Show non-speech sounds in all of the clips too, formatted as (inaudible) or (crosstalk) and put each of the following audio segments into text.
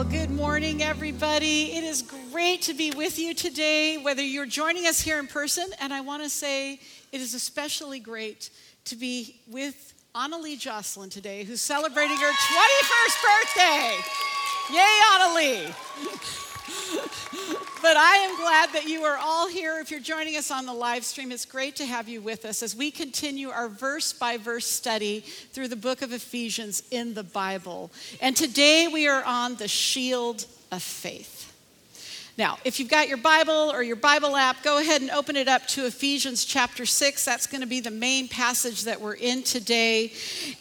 Well, good morning, everybody. It is great to be with you today, whether you're joining us here in person, and I want to say it is especially great to be with Annalie Jocelyn today, who's celebrating her 21st birthday. Yay, Annalie! (laughs) but I am glad that you are all here. If you're joining us on the live stream, it's great to have you with us as we continue our verse by verse study through the book of Ephesians in the Bible. And today we are on the shield of faith. Now, if you've got your Bible or your Bible app, go ahead and open it up to Ephesians chapter 6. That's going to be the main passage that we're in today.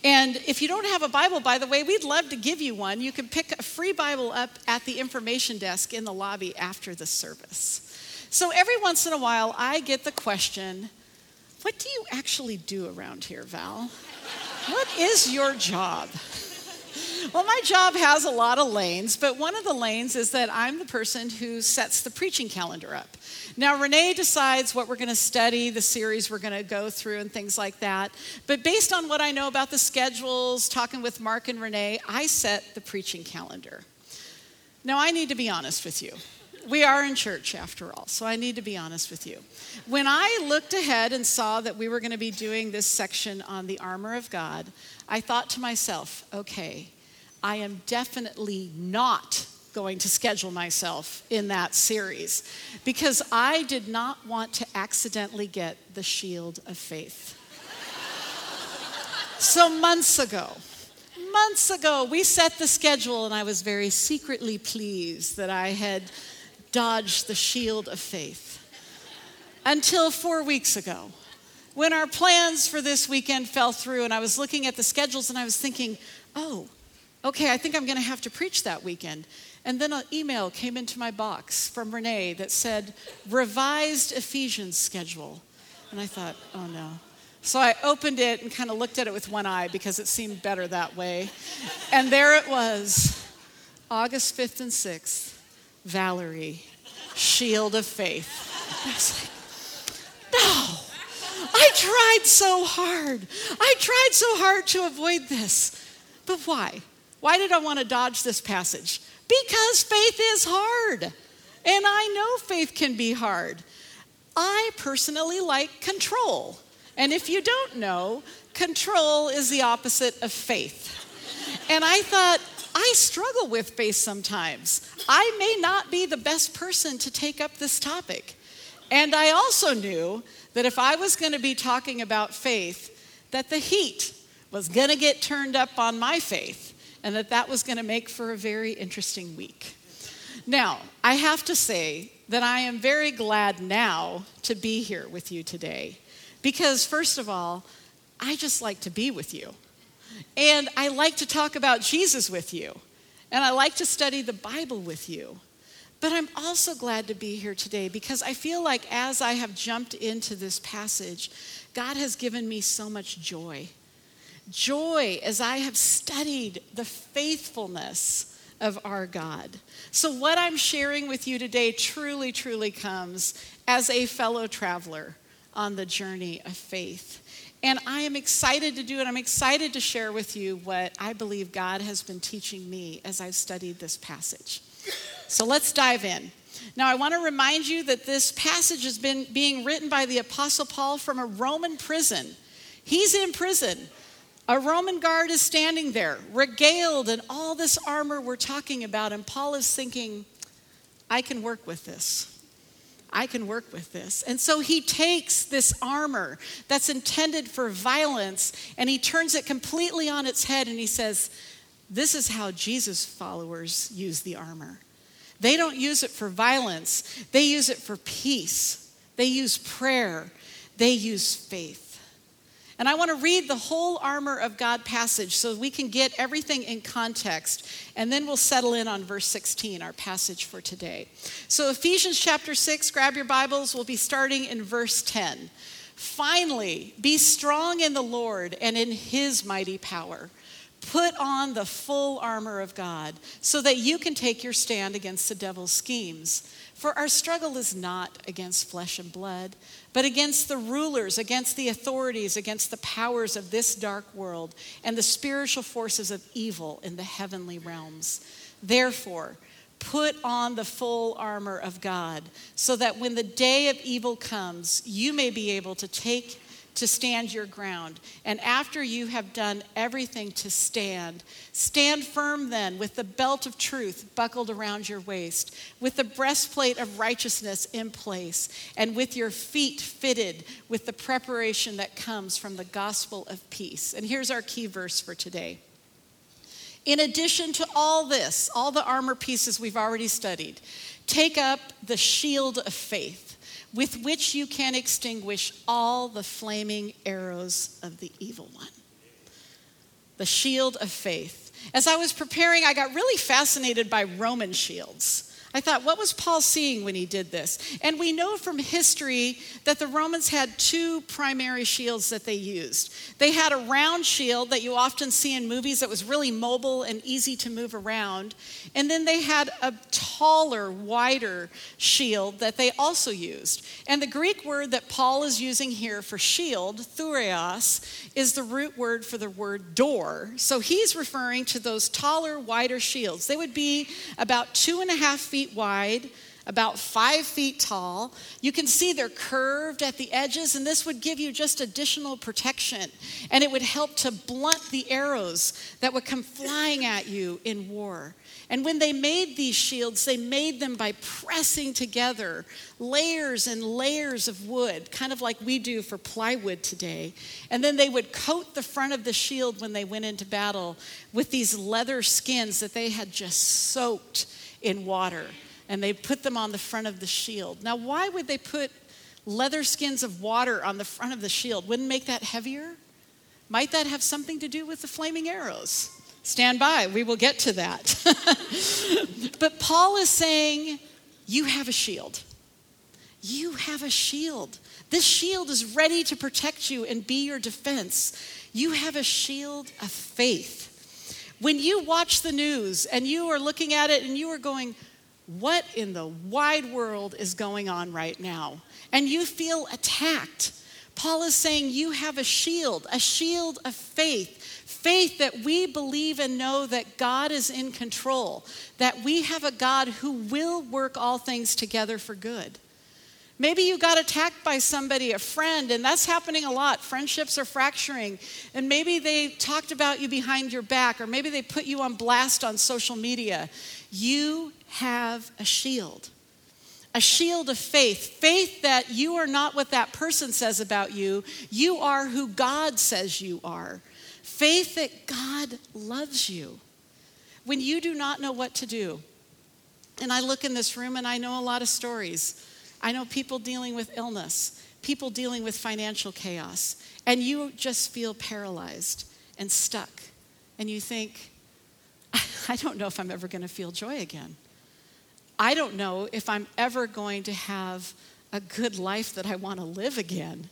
And if you don't have a Bible, by the way, we'd love to give you one. You can pick a free Bible up at the information desk in the lobby after the service. So every once in a while, I get the question what do you actually do around here, Val? What is your job? Well, my job has a lot of lanes, but one of the lanes is that I'm the person who sets the preaching calendar up. Now, Renee decides what we're going to study, the series we're going to go through, and things like that. But based on what I know about the schedules, talking with Mark and Renee, I set the preaching calendar. Now, I need to be honest with you. We are in church after all, so I need to be honest with you. When I looked ahead and saw that we were going to be doing this section on the armor of God, I thought to myself, okay, I am definitely not going to schedule myself in that series because I did not want to accidentally get the shield of faith. so, months ago, months ago, we set the schedule, and I was very secretly pleased that I had dodged the shield of faith. Until four weeks ago, when our plans for this weekend fell through, and I was looking at the schedules and I was thinking, oh, okay, I think I'm going to have to preach that weekend. And then an email came into my box from Renee that said, revised Ephesians schedule. And I thought, oh no. So I opened it and kind of looked at it with one eye because it seemed better that way. And there it was August 5th and 6th, Valerie, Shield of Faith. I was like, no. I tried so hard. I tried so hard to avoid this. But why? Why did I want to dodge this passage? Because faith is hard. And I know faith can be hard. I personally like control. And if you don't know, control is the opposite of faith. And I thought, I struggle with faith sometimes. I may not be the best person to take up this topic. And I also knew that if I was going to be talking about faith, that the heat was going to get turned up on my faith and that that was going to make for a very interesting week. Now, I have to say that I am very glad now to be here with you today because, first of all, I just like to be with you. And I like to talk about Jesus with you. And I like to study the Bible with you. But I'm also glad to be here today because I feel like as I have jumped into this passage, God has given me so much joy joy as I have studied the faithfulness of our God. So, what I'm sharing with you today truly, truly comes as a fellow traveler on the journey of faith. And I am excited to do it. I'm excited to share with you what I believe God has been teaching me as I've studied this passage. So let's dive in. Now, I want to remind you that this passage has been being written by the Apostle Paul from a Roman prison. He's in prison. A Roman guard is standing there, regaled in all this armor we're talking about, and Paul is thinking, I can work with this. I can work with this. And so he takes this armor that's intended for violence and he turns it completely on its head and he says, This is how Jesus followers use the armor. They don't use it for violence, they use it for peace, they use prayer, they use faith. And I want to read the whole armor of God passage so we can get everything in context. And then we'll settle in on verse 16, our passage for today. So, Ephesians chapter 6, grab your Bibles. We'll be starting in verse 10. Finally, be strong in the Lord and in his mighty power. Put on the full armor of God so that you can take your stand against the devil's schemes. For our struggle is not against flesh and blood, but against the rulers, against the authorities, against the powers of this dark world, and the spiritual forces of evil in the heavenly realms. Therefore, put on the full armor of God, so that when the day of evil comes, you may be able to take to stand your ground. And after you have done everything to stand, stand firm then with the belt of truth buckled around your waist, with the breastplate of righteousness in place, and with your feet fitted with the preparation that comes from the gospel of peace. And here's our key verse for today. In addition to all this, all the armor pieces we've already studied, take up the shield of faith with which you can extinguish all the flaming arrows of the evil one. The shield of faith. As I was preparing, I got really fascinated by Roman shields. I thought, what was Paul seeing when he did this? And we know from history that the Romans had two primary shields that they used. They had a round shield that you often see in movies that was really mobile and easy to move around. And then they had a taller, wider shield that they also used. And the Greek word that Paul is using here for shield, thureos, is the root word for the word door. So he's referring to those taller, wider shields. They would be about two and a half feet feet wide, about five feet tall. You can see they're curved at the edges, and this would give you just additional protection. And it would help to blunt the arrows that would come flying at you in war. And when they made these shields, they made them by pressing together layers and layers of wood, kind of like we do for plywood today. And then they would coat the front of the shield when they went into battle with these leather skins that they had just soaked in water and they put them on the front of the shield. Now, why would they put leather skins of water on the front of the shield? Wouldn't make that heavier? Might that have something to do with the flaming arrows? Stand by, we will get to that. (laughs) but Paul is saying, You have a shield. You have a shield. This shield is ready to protect you and be your defense. You have a shield of faith. When you watch the news and you are looking at it and you are going, what in the wide world is going on right now? And you feel attacked. Paul is saying you have a shield, a shield of faith. Faith that we believe and know that God is in control, that we have a God who will work all things together for good. Maybe you got attacked by somebody, a friend, and that's happening a lot. Friendships are fracturing. And maybe they talked about you behind your back, or maybe they put you on blast on social media. You have a shield a shield of faith faith that you are not what that person says about you, you are who God says you are. Faith that God loves you. When you do not know what to do, and I look in this room and I know a lot of stories I know people dealing with illness, people dealing with financial chaos, and you just feel paralyzed and stuck. And you think, (laughs) I don't know if I'm ever going to feel joy again. I don't know if I'm ever going to have a good life that I want to live again.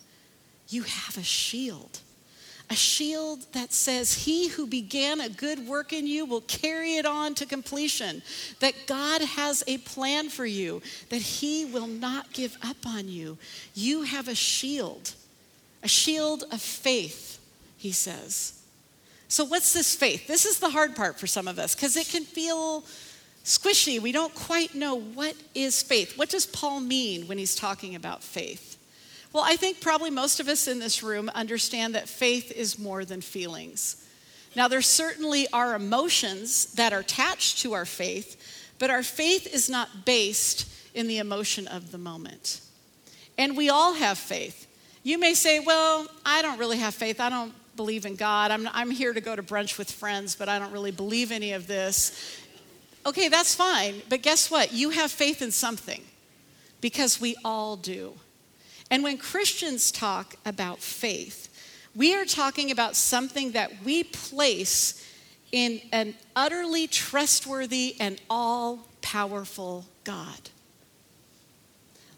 You have a shield a shield that says, He who began a good work in you will carry it on to completion, that God has a plan for you, that He will not give up on you. You have a shield, a shield of faith, He says. So, what's this faith? This is the hard part for some of us because it can feel squishy. We don't quite know what is faith. What does Paul mean when he's talking about faith? Well, I think probably most of us in this room understand that faith is more than feelings. Now, there certainly are emotions that are attached to our faith, but our faith is not based in the emotion of the moment. And we all have faith. You may say, Well, I don't really have faith. I don't believe in God. I'm, I'm here to go to brunch with friends, but I don't really believe any of this. Okay, that's fine. But guess what? You have faith in something because we all do. And when Christians talk about faith, we are talking about something that we place in an utterly trustworthy and all powerful God.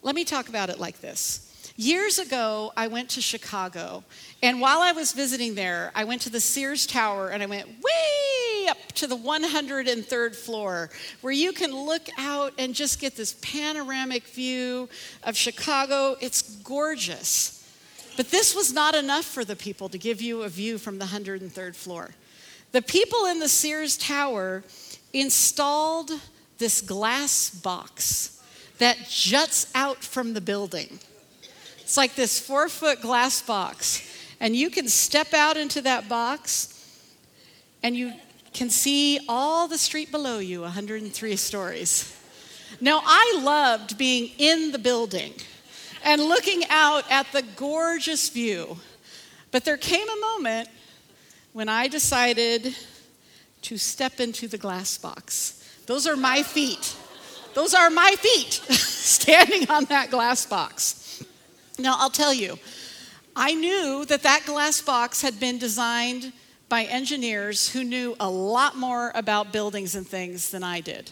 Let me talk about it like this. Years ago, I went to Chicago, and while I was visiting there, I went to the Sears Tower and I went way up to the 103rd floor where you can look out and just get this panoramic view of Chicago. It's gorgeous. But this was not enough for the people to give you a view from the 103rd floor. The people in the Sears Tower installed this glass box that juts out from the building. It's like this four foot glass box. And you can step out into that box and you can see all the street below you, 103 stories. Now, I loved being in the building and looking out at the gorgeous view. But there came a moment when I decided to step into the glass box. Those are my feet. Those are my feet (laughs) standing on that glass box. Now, I'll tell you, I knew that that glass box had been designed by engineers who knew a lot more about buildings and things than I did.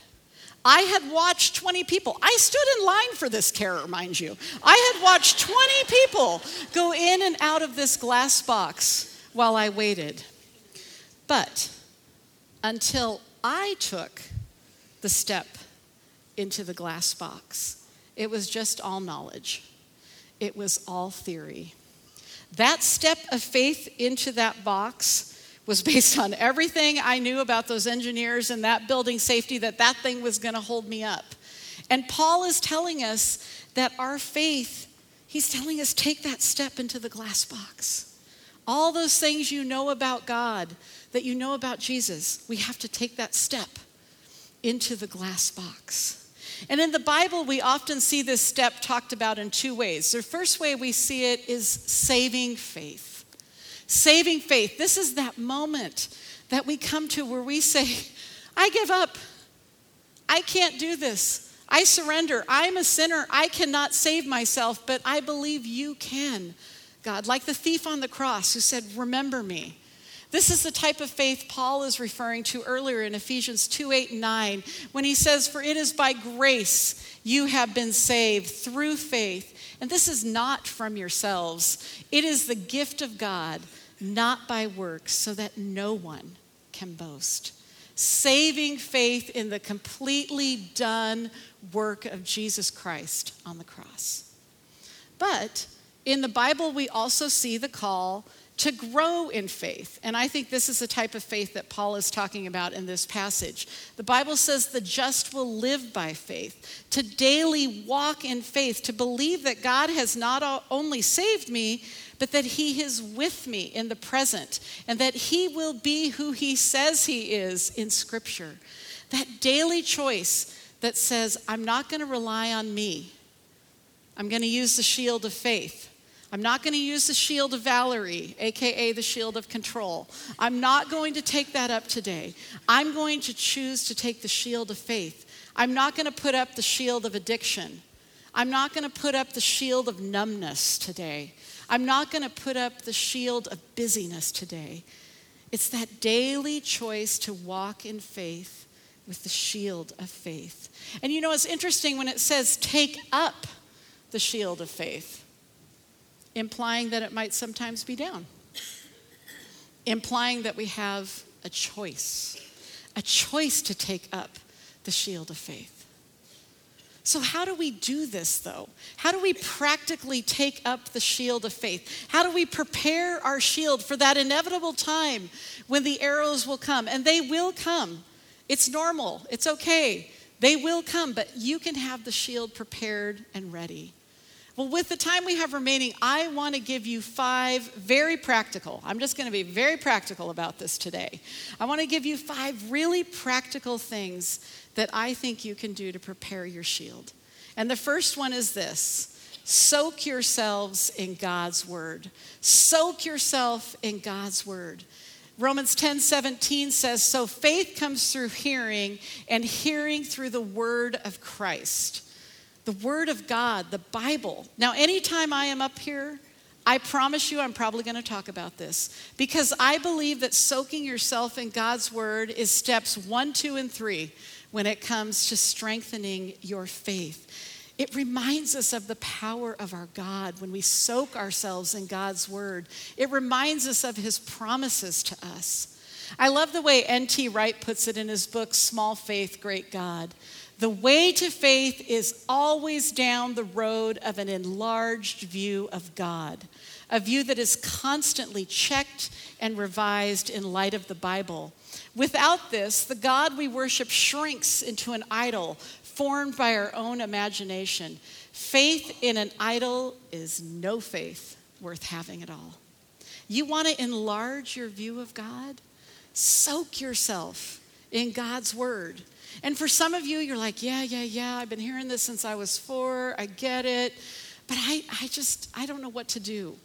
I had watched 20 people. I stood in line for this terror, mind you. I had watched 20 people go in and out of this glass box while I waited. But until I took the step into the glass box, it was just all knowledge, it was all theory. That step of faith into that box was based on everything I knew about those engineers and that building safety, that that thing was going to hold me up. And Paul is telling us that our faith, he's telling us take that step into the glass box. All those things you know about God, that you know about Jesus, we have to take that step into the glass box. And in the Bible, we often see this step talked about in two ways. The first way we see it is saving faith. Saving faith. This is that moment that we come to where we say, I give up. I can't do this. I surrender. I'm a sinner. I cannot save myself, but I believe you can, God. Like the thief on the cross who said, Remember me. This is the type of faith Paul is referring to earlier in Ephesians 2 8 and 9, when he says, For it is by grace you have been saved through faith. And this is not from yourselves, it is the gift of God not by works, so that no one can boast. Saving faith in the completely done work of Jesus Christ on the cross. But in the Bible, we also see the call to grow in faith. And I think this is the type of faith that Paul is talking about in this passage. The Bible says the just will live by faith, to daily walk in faith, to believe that God has not only saved me, but that He is with me in the present and that He will be who He says He is in Scripture. That daily choice that says, I'm not going to rely on me, I'm going to use the shield of faith. I'm not going to use the shield of Valerie, AKA the shield of control. I'm not going to take that up today. I'm going to choose to take the shield of faith. I'm not going to put up the shield of addiction. I'm not going to put up the shield of numbness today. I'm not going to put up the shield of busyness today. It's that daily choice to walk in faith with the shield of faith. And you know, it's interesting when it says take up the shield of faith, implying that it might sometimes be down, implying that we have a choice, a choice to take up the shield of faith. So, how do we do this though? How do we practically take up the shield of faith? How do we prepare our shield for that inevitable time when the arrows will come? And they will come. It's normal, it's okay. They will come, but you can have the shield prepared and ready. Well, with the time we have remaining, I want to give you five very practical. I'm just going to be very practical about this today. I want to give you five really practical things that I think you can do to prepare your shield. And the first one is this soak yourselves in God's word. Soak yourself in God's word. Romans 10 17 says, So faith comes through hearing, and hearing through the word of Christ the Word of God, the Bible. Now, anytime I am up here, I promise you I'm probably going to talk about this because I believe that soaking yourself in God's Word is steps one, two, and three when it comes to strengthening your faith. It reminds us of the power of our God when we soak ourselves in God's Word. It reminds us of His promises to us. I love the way N.T. Wright puts it in his book, Small Faith, Great God. The way to faith is always down the road of an enlarged view of God, a view that is constantly checked and revised in light of the Bible. Without this, the God we worship shrinks into an idol formed by our own imagination. Faith in an idol is no faith worth having at all. You want to enlarge your view of God? Soak yourself in God's word. And for some of you, you're like, yeah, yeah, yeah, I've been hearing this since I was four, I get it, but I, I just, I don't know what to do.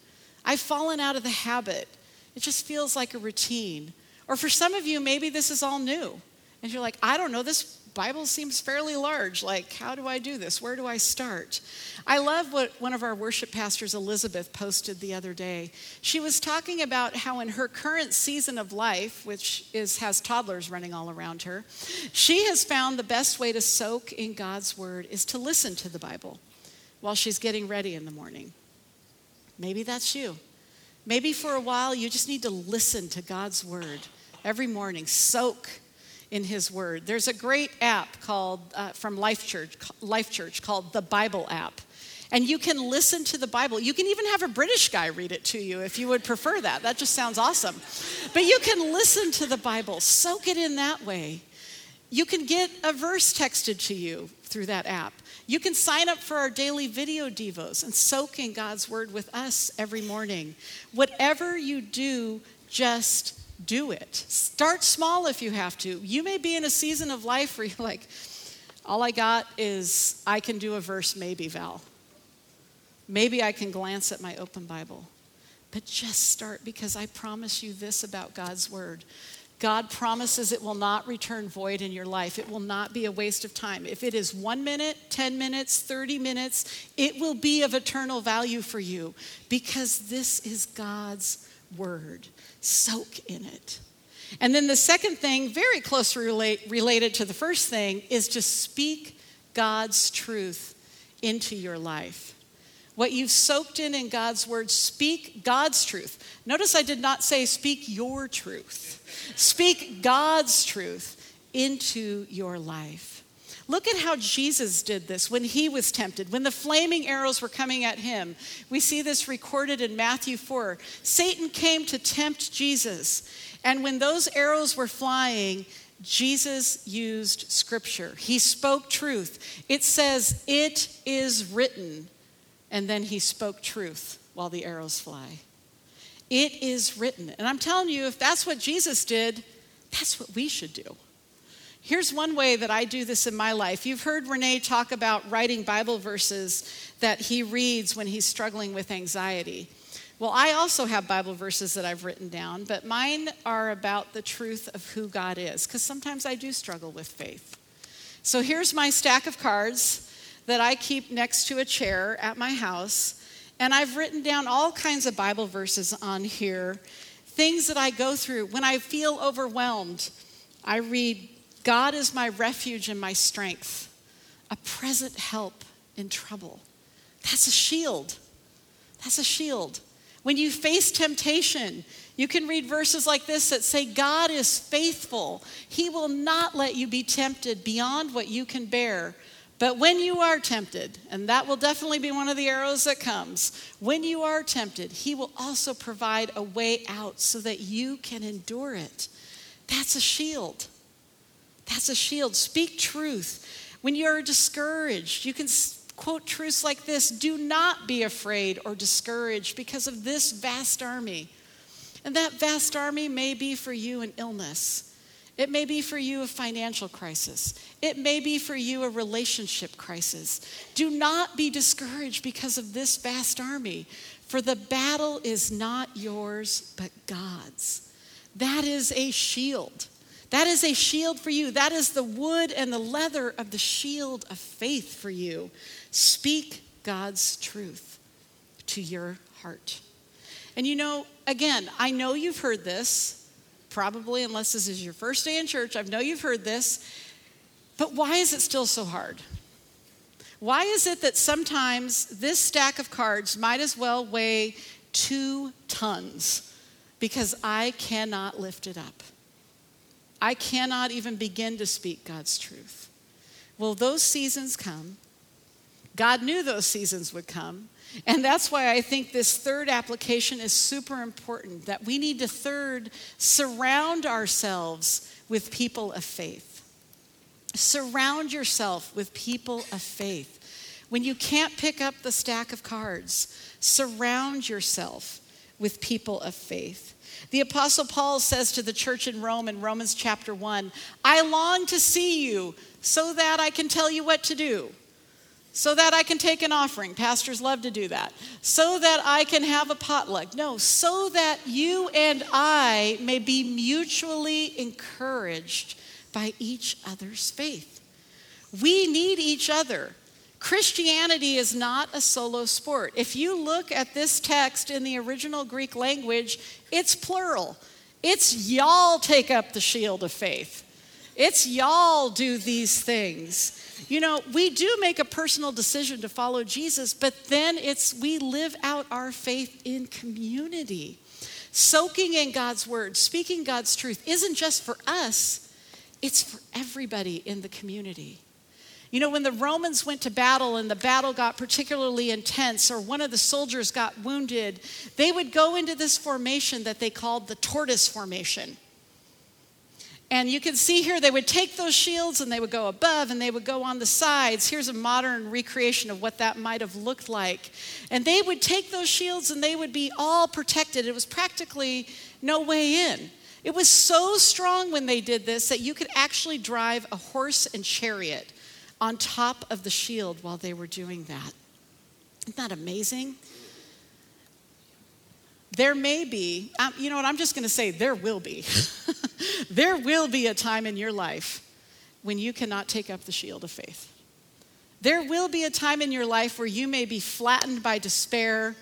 I've fallen out of the habit. It just feels like a routine. Or for some of you, maybe this is all new. And you're like, I don't know, this Bible seems fairly large. Like, how do I do this? Where do I start? I love what one of our worship pastors, Elizabeth, posted the other day. She was talking about how in her current season of life, which is has toddlers running all around her, she has found the best way to soak in God's word is to listen to the Bible while she's getting ready in the morning. Maybe that's you. Maybe for a while you just need to listen to God's word every morning, soak in His Word. There's a great app called uh, from Life Church, Life Church called the Bible app. And you can listen to the Bible. You can even have a British guy read it to you if you would prefer that. That just sounds awesome. But you can listen to the Bible, soak it in that way. You can get a verse texted to you through that app. You can sign up for our daily video devos and soak in God's word with us every morning. Whatever you do, just do it. Start small if you have to. You may be in a season of life where you're like, all I got is I can do a verse, maybe, Val. Maybe I can glance at my open Bible. But just start because I promise you this about God's word. God promises it will not return void in your life. It will not be a waste of time. If it is one minute, 10 minutes, 30 minutes, it will be of eternal value for you because this is God's word soak in it. And then the second thing, very closely relate, related to the first thing, is to speak God's truth into your life. What you've soaked in in God's word, speak God's truth. Notice I did not say speak your truth. Speak God's truth into your life. Look at how Jesus did this when he was tempted, when the flaming arrows were coming at him. We see this recorded in Matthew 4. Satan came to tempt Jesus, and when those arrows were flying, Jesus used scripture. He spoke truth. It says, It is written. And then he spoke truth while the arrows fly. It is written. And I'm telling you, if that's what Jesus did, that's what we should do. Here's one way that I do this in my life. You've heard Renee talk about writing Bible verses that he reads when he's struggling with anxiety. Well, I also have Bible verses that I've written down, but mine are about the truth of who God is, because sometimes I do struggle with faith. So here's my stack of cards that I keep next to a chair at my house, and I've written down all kinds of Bible verses on here, things that I go through. When I feel overwhelmed, I read God is my refuge and my strength, a present help in trouble. That's a shield. That's a shield. When you face temptation, you can read verses like this that say, God is faithful. He will not let you be tempted beyond what you can bear. But when you are tempted, and that will definitely be one of the arrows that comes, when you are tempted, He will also provide a way out so that you can endure it. That's a shield. That's a shield. Speak truth. When you're discouraged, you can quote truths like this Do not be afraid or discouraged because of this vast army. And that vast army may be for you an illness. It may be for you a financial crisis. It may be for you a relationship crisis. Do not be discouraged because of this vast army, for the battle is not yours, but God's. That is a shield. That is a shield for you. That is the wood and the leather of the shield of faith for you. Speak God's truth to your heart. And you know, again, I know you've heard this, probably, unless this is your first day in church. I know you've heard this. But why is it still so hard? Why is it that sometimes this stack of cards might as well weigh two tons because I cannot lift it up? I cannot even begin to speak God's truth. Will those seasons come? God knew those seasons would come. And that's why I think this third application is super important that we need to third surround ourselves with people of faith. Surround yourself with people of faith. When you can't pick up the stack of cards, surround yourself with people of faith. The Apostle Paul says to the church in Rome in Romans chapter 1 I long to see you so that I can tell you what to do so that I can take an offering. Pastors love to do that. So that I can have a potluck. No, so that you and I may be mutually encouraged by each other's faith. We need each other. Christianity is not a solo sport. If you look at this text in the original Greek language, it's plural. It's y'all take up the shield of faith. It's y'all do these things. You know, we do make a personal decision to follow Jesus, but then it's we live out our faith in community. Soaking in God's word, speaking God's truth isn't just for us, it's for everybody in the community. You know, when the Romans went to battle and the battle got particularly intense, or one of the soldiers got wounded, they would go into this formation that they called the tortoise formation. And you can see here they would take those shields and they would go above and they would go on the sides. Here's a modern recreation of what that might have looked like. And they would take those shields and they would be all protected. It was practically no way in. It was so strong when they did this that you could actually drive a horse and chariot on top of the shield while they were doing that. Isn't that amazing? There may be, um, you know what, I'm just going to say there will be. (laughs) there will be a time in your life when you cannot take up the shield of faith. There will be a time in your life where you may be flattened by despair.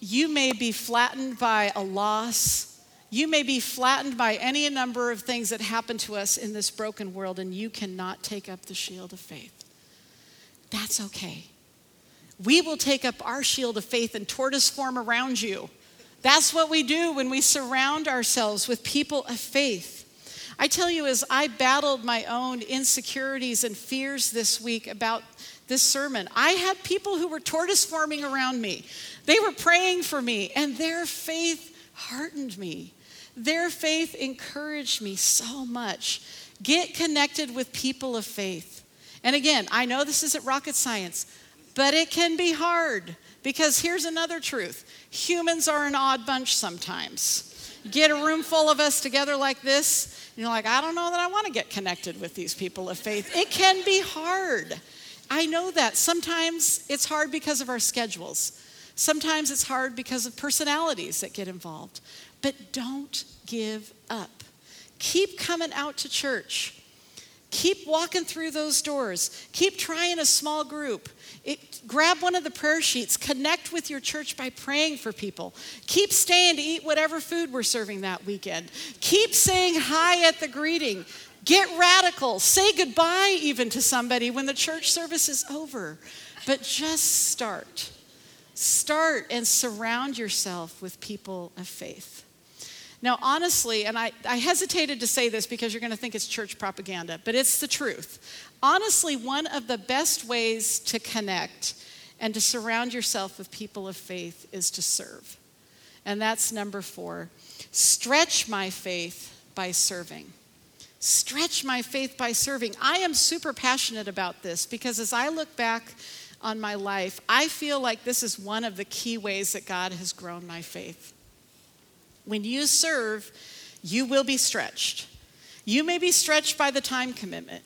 You may be flattened by a loss. You may be flattened by any number of things that happen to us in this broken world, and you cannot take up the shield of faith. That's okay. We will take up our shield of faith in tortoise form around you that's what we do when we surround ourselves with people of faith. I tell you, as I battled my own insecurities and fears this week about this sermon, I had people who were tortoise forming around me. They were praying for me, and their faith heartened me. Their faith encouraged me so much. Get connected with people of faith. And again, I know this isn't rocket science, but it can be hard. Because here's another truth humans are an odd bunch sometimes. Get a room full of us together like this, and you're like, I don't know that I want to get connected with these people of faith. It can be hard. I know that. Sometimes it's hard because of our schedules. Sometimes it's hard because of personalities that get involved. But don't give up. Keep coming out to church. Keep walking through those doors. Keep trying a small group. It, grab one of the prayer sheets, connect with your church by praying for people. Keep staying to eat whatever food we're serving that weekend. Keep saying hi at the greeting. Get radical. Say goodbye even to somebody when the church service is over. But just start. Start and surround yourself with people of faith. Now, honestly, and I, I hesitated to say this because you're going to think it's church propaganda, but it's the truth. Honestly, one of the best ways to connect and to surround yourself with people of faith is to serve. And that's number four. Stretch my faith by serving. Stretch my faith by serving. I am super passionate about this because as I look back on my life, I feel like this is one of the key ways that God has grown my faith. When you serve, you will be stretched. You may be stretched by the time commitment.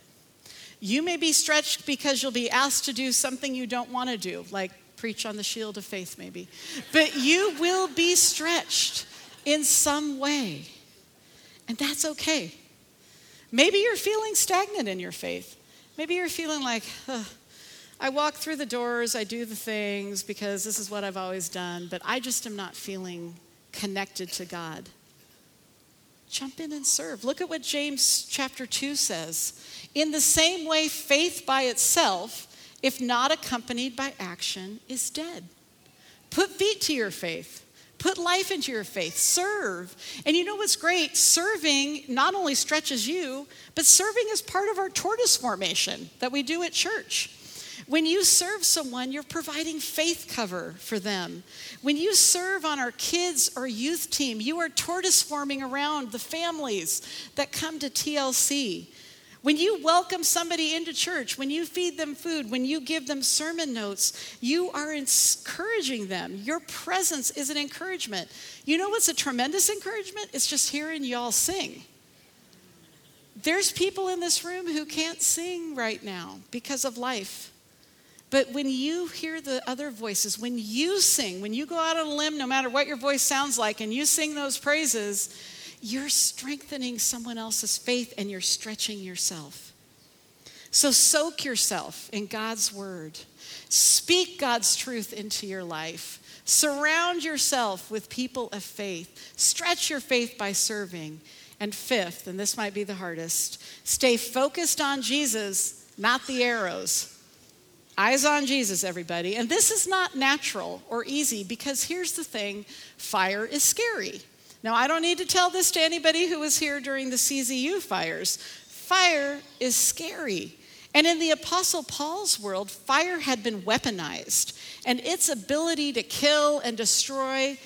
You may be stretched because you'll be asked to do something you don't want to do, like preach on the shield of faith, maybe. But you will be stretched in some way. And that's okay. Maybe you're feeling stagnant in your faith. Maybe you're feeling like, I walk through the doors, I do the things because this is what I've always done, but I just am not feeling connected to God. Jump in and serve. Look at what James chapter 2 says. In the same way, faith by itself, if not accompanied by action, is dead. Put feet to your faith. Put life into your faith. Serve. And you know what's great? Serving not only stretches you, but serving is part of our tortoise formation that we do at church. When you serve someone, you're providing faith cover for them. When you serve on our kids or youth team, you are tortoise forming around the families that come to TLC. When you welcome somebody into church, when you feed them food, when you give them sermon notes, you are encouraging them. Your presence is an encouragement. You know what's a tremendous encouragement? It's just hearing y'all sing. There's people in this room who can't sing right now because of life. But when you hear the other voices, when you sing, when you go out on a limb, no matter what your voice sounds like, and you sing those praises, you're strengthening someone else's faith and you're stretching yourself. So soak yourself in God's word. Speak God's truth into your life. Surround yourself with people of faith. Stretch your faith by serving. And fifth, and this might be the hardest, stay focused on Jesus, not the arrows. Eyes on Jesus, everybody. And this is not natural or easy because here's the thing fire is scary. Now, I don't need to tell this to anybody who was here during the CZU fires. Fire is scary. And in the Apostle Paul's world, fire had been weaponized, and its ability to kill and destroy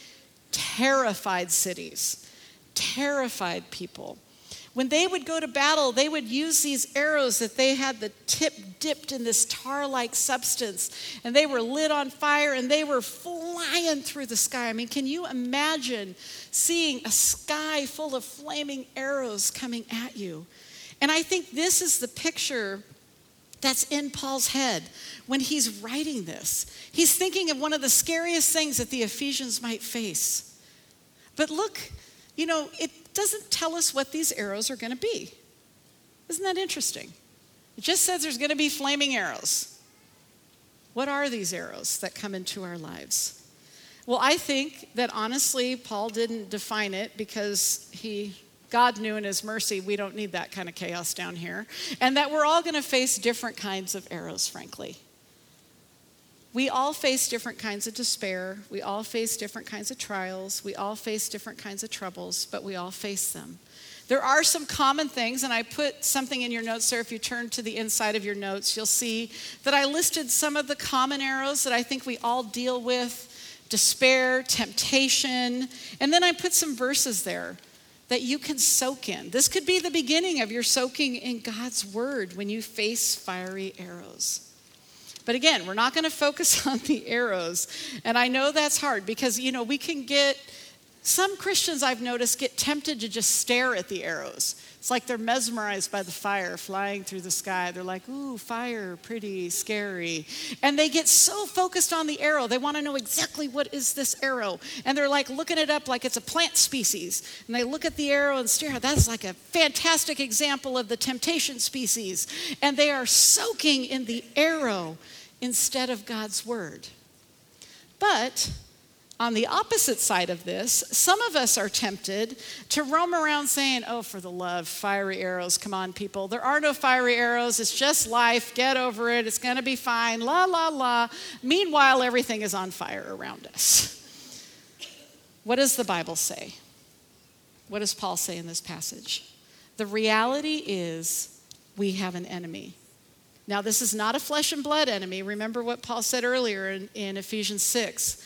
terrified cities, terrified people. When they would go to battle, they would use these arrows that they had the tip dipped in this tar like substance, and they were lit on fire and they were flying through the sky. I mean, can you imagine seeing a sky full of flaming arrows coming at you? And I think this is the picture that's in Paul's head when he's writing this. He's thinking of one of the scariest things that the Ephesians might face. But look, you know, it doesn't tell us what these arrows are going to be. Isn't that interesting? It just says there's going to be flaming arrows. What are these arrows that come into our lives? Well, I think that honestly, Paul didn't define it because he God knew in his mercy we don't need that kind of chaos down here, and that we're all going to face different kinds of arrows, frankly. We all face different kinds of despair. We all face different kinds of trials. We all face different kinds of troubles, but we all face them. There are some common things, and I put something in your notes there. If you turn to the inside of your notes, you'll see that I listed some of the common arrows that I think we all deal with despair, temptation, and then I put some verses there that you can soak in. This could be the beginning of your soaking in God's word when you face fiery arrows. But again, we're not going to focus (laughs) on the arrows. And I know that's hard because, you know, we can get, some Christians I've noticed get tempted to just stare at the arrows. It's like they're mesmerized by the fire flying through the sky. They're like, ooh, fire, pretty, scary. And they get so focused on the arrow, they want to know exactly what is this arrow. And they're like looking it up like it's a plant species. And they look at the arrow and stare. That's like a fantastic example of the temptation species. And they are soaking in the arrow instead of God's word. But on the opposite side of this, some of us are tempted to roam around saying, Oh, for the love, fiery arrows, come on, people. There are no fiery arrows. It's just life. Get over it. It's going to be fine. La, la, la. Meanwhile, everything is on fire around us. What does the Bible say? What does Paul say in this passage? The reality is we have an enemy. Now, this is not a flesh and blood enemy. Remember what Paul said earlier in, in Ephesians 6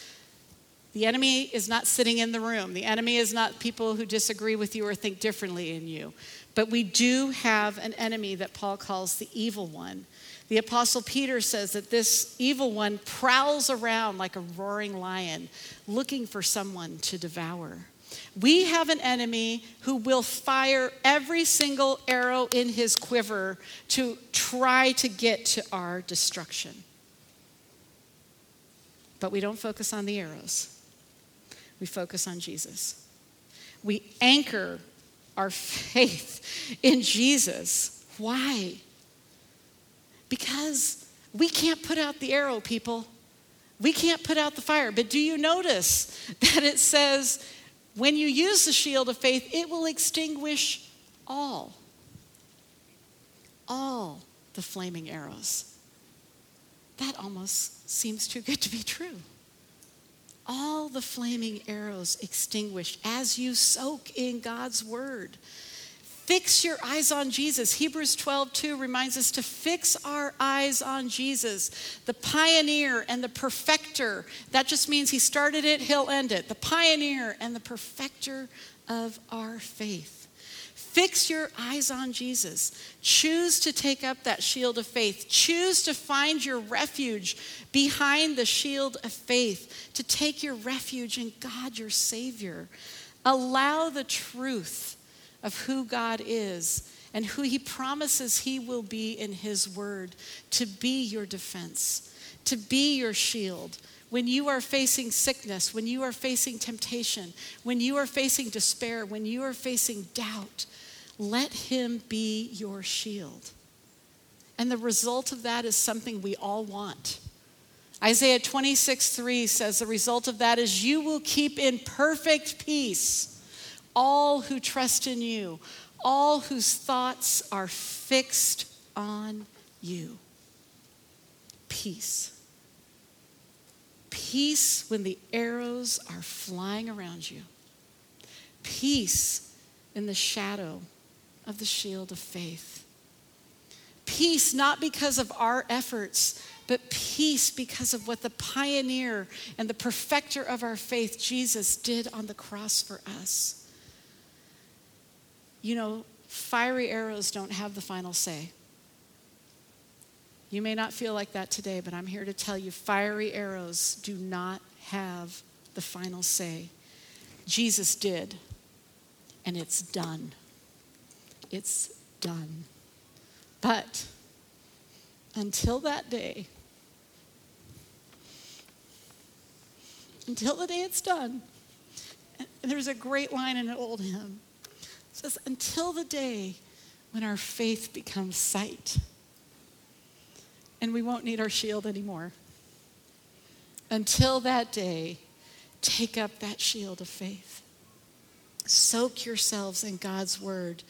the enemy is not sitting in the room. The enemy is not people who disagree with you or think differently in you. But we do have an enemy that Paul calls the evil one. The apostle Peter says that this evil one prowls around like a roaring lion, looking for someone to devour. We have an enemy who will fire every single arrow in his quiver to try to get to our destruction. But we don't focus on the arrows we focus on Jesus. We anchor our (laughs) faith in Jesus. Why? Because we can't put out the arrow, people. We can't put out the fire. But do you notice (laughs) that it says, when you use the shield of faith, it will extinguish all, all the flaming arrows? That almost seems too good to be true all the flaming arrows extinguished as you soak in God's word. Fix your eyes on Jesus. Hebrews 12, 2 reminds us to fix our eyes on Jesus, the pioneer and the perfecter. That just means he started it, he'll end it. The pioneer and the perfecter of our faith. Fix your eyes on Jesus. Choose to take up that shield of faith. Choose to find your refuge behind the shield of faith, to take your refuge in God, your Savior. Allow the truth of who God is and who He promises He will be in His Word to be your defense, to be your shield when you are facing sickness, when you are facing temptation, when you are facing despair, when you are facing doubt, let him be your shield. And the result of that is something we all want. Isaiah 26, 3 says, The result of that is you will keep in perfect peace all who trust in you, all whose thoughts are fixed on you. Peace. Peace when the arrows are flying around you. Peace in the shadow of the shield of faith. Peace not because of our efforts, but peace because of what the pioneer and the perfecter of our faith, Jesus, did on the cross for us. You know, fiery arrows don't have the final say. You may not feel like that today, but I'm here to tell you fiery arrows do not have the final say. Jesus did, and it's done it's done. But until that day, until the day it's done, there's a great line in an old hymn. It says, until the day when our faith becomes sight and we won't need our shield anymore. Until that day, take up that shield of faith. Soak yourselves in God's word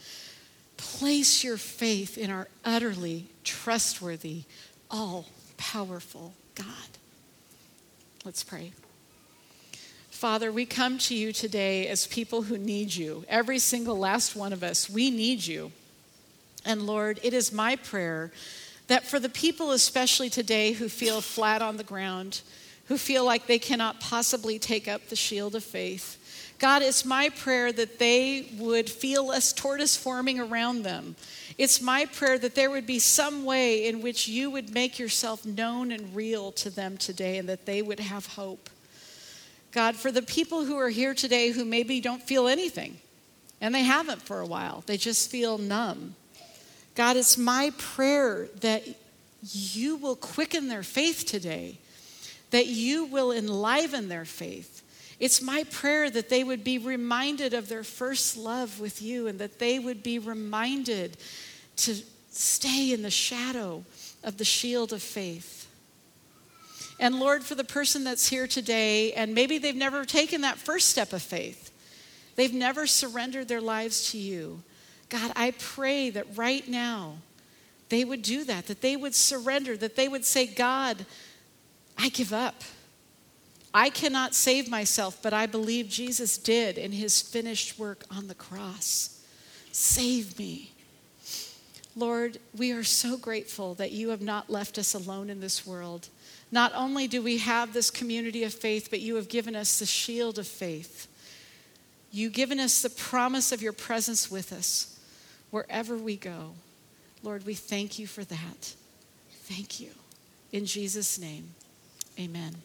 Place your faith in our utterly trustworthy, all powerful God. Let's pray. Father, we come to you today as people who need you. Every single last one of us, we need you. And Lord, it is my prayer that for the people, especially today, who feel flat on the ground, who feel like they cannot possibly take up the shield of faith, God, it's my prayer that they would feel less tortoise forming around them. It's my prayer that there would be some way in which you would make yourself known and real to them today and that they would have hope. God, for the people who are here today who maybe don't feel anything, and they haven't for a while, they just feel numb. God, it's my prayer that you will quicken their faith today, that you will enliven their faith it's my prayer that they would be reminded of their first love with you and that they would be reminded to stay in the shadow of the shield of faith. And Lord, for the person that's here today, and maybe they've never taken that first step of faith, they've never surrendered their lives to you. God, I pray that right now they would do that, that they would surrender, that they would say, God, I give up. I cannot save myself, but I believe Jesus did in his finished work on the cross. Save me. Lord, we are so grateful that you have not left us alone in this world. Not only do we have this community of faith, but you have given us the shield of faith. You've given us the promise of your presence with us wherever we go. Lord, we thank you for that. Thank you. In Jesus' name, amen.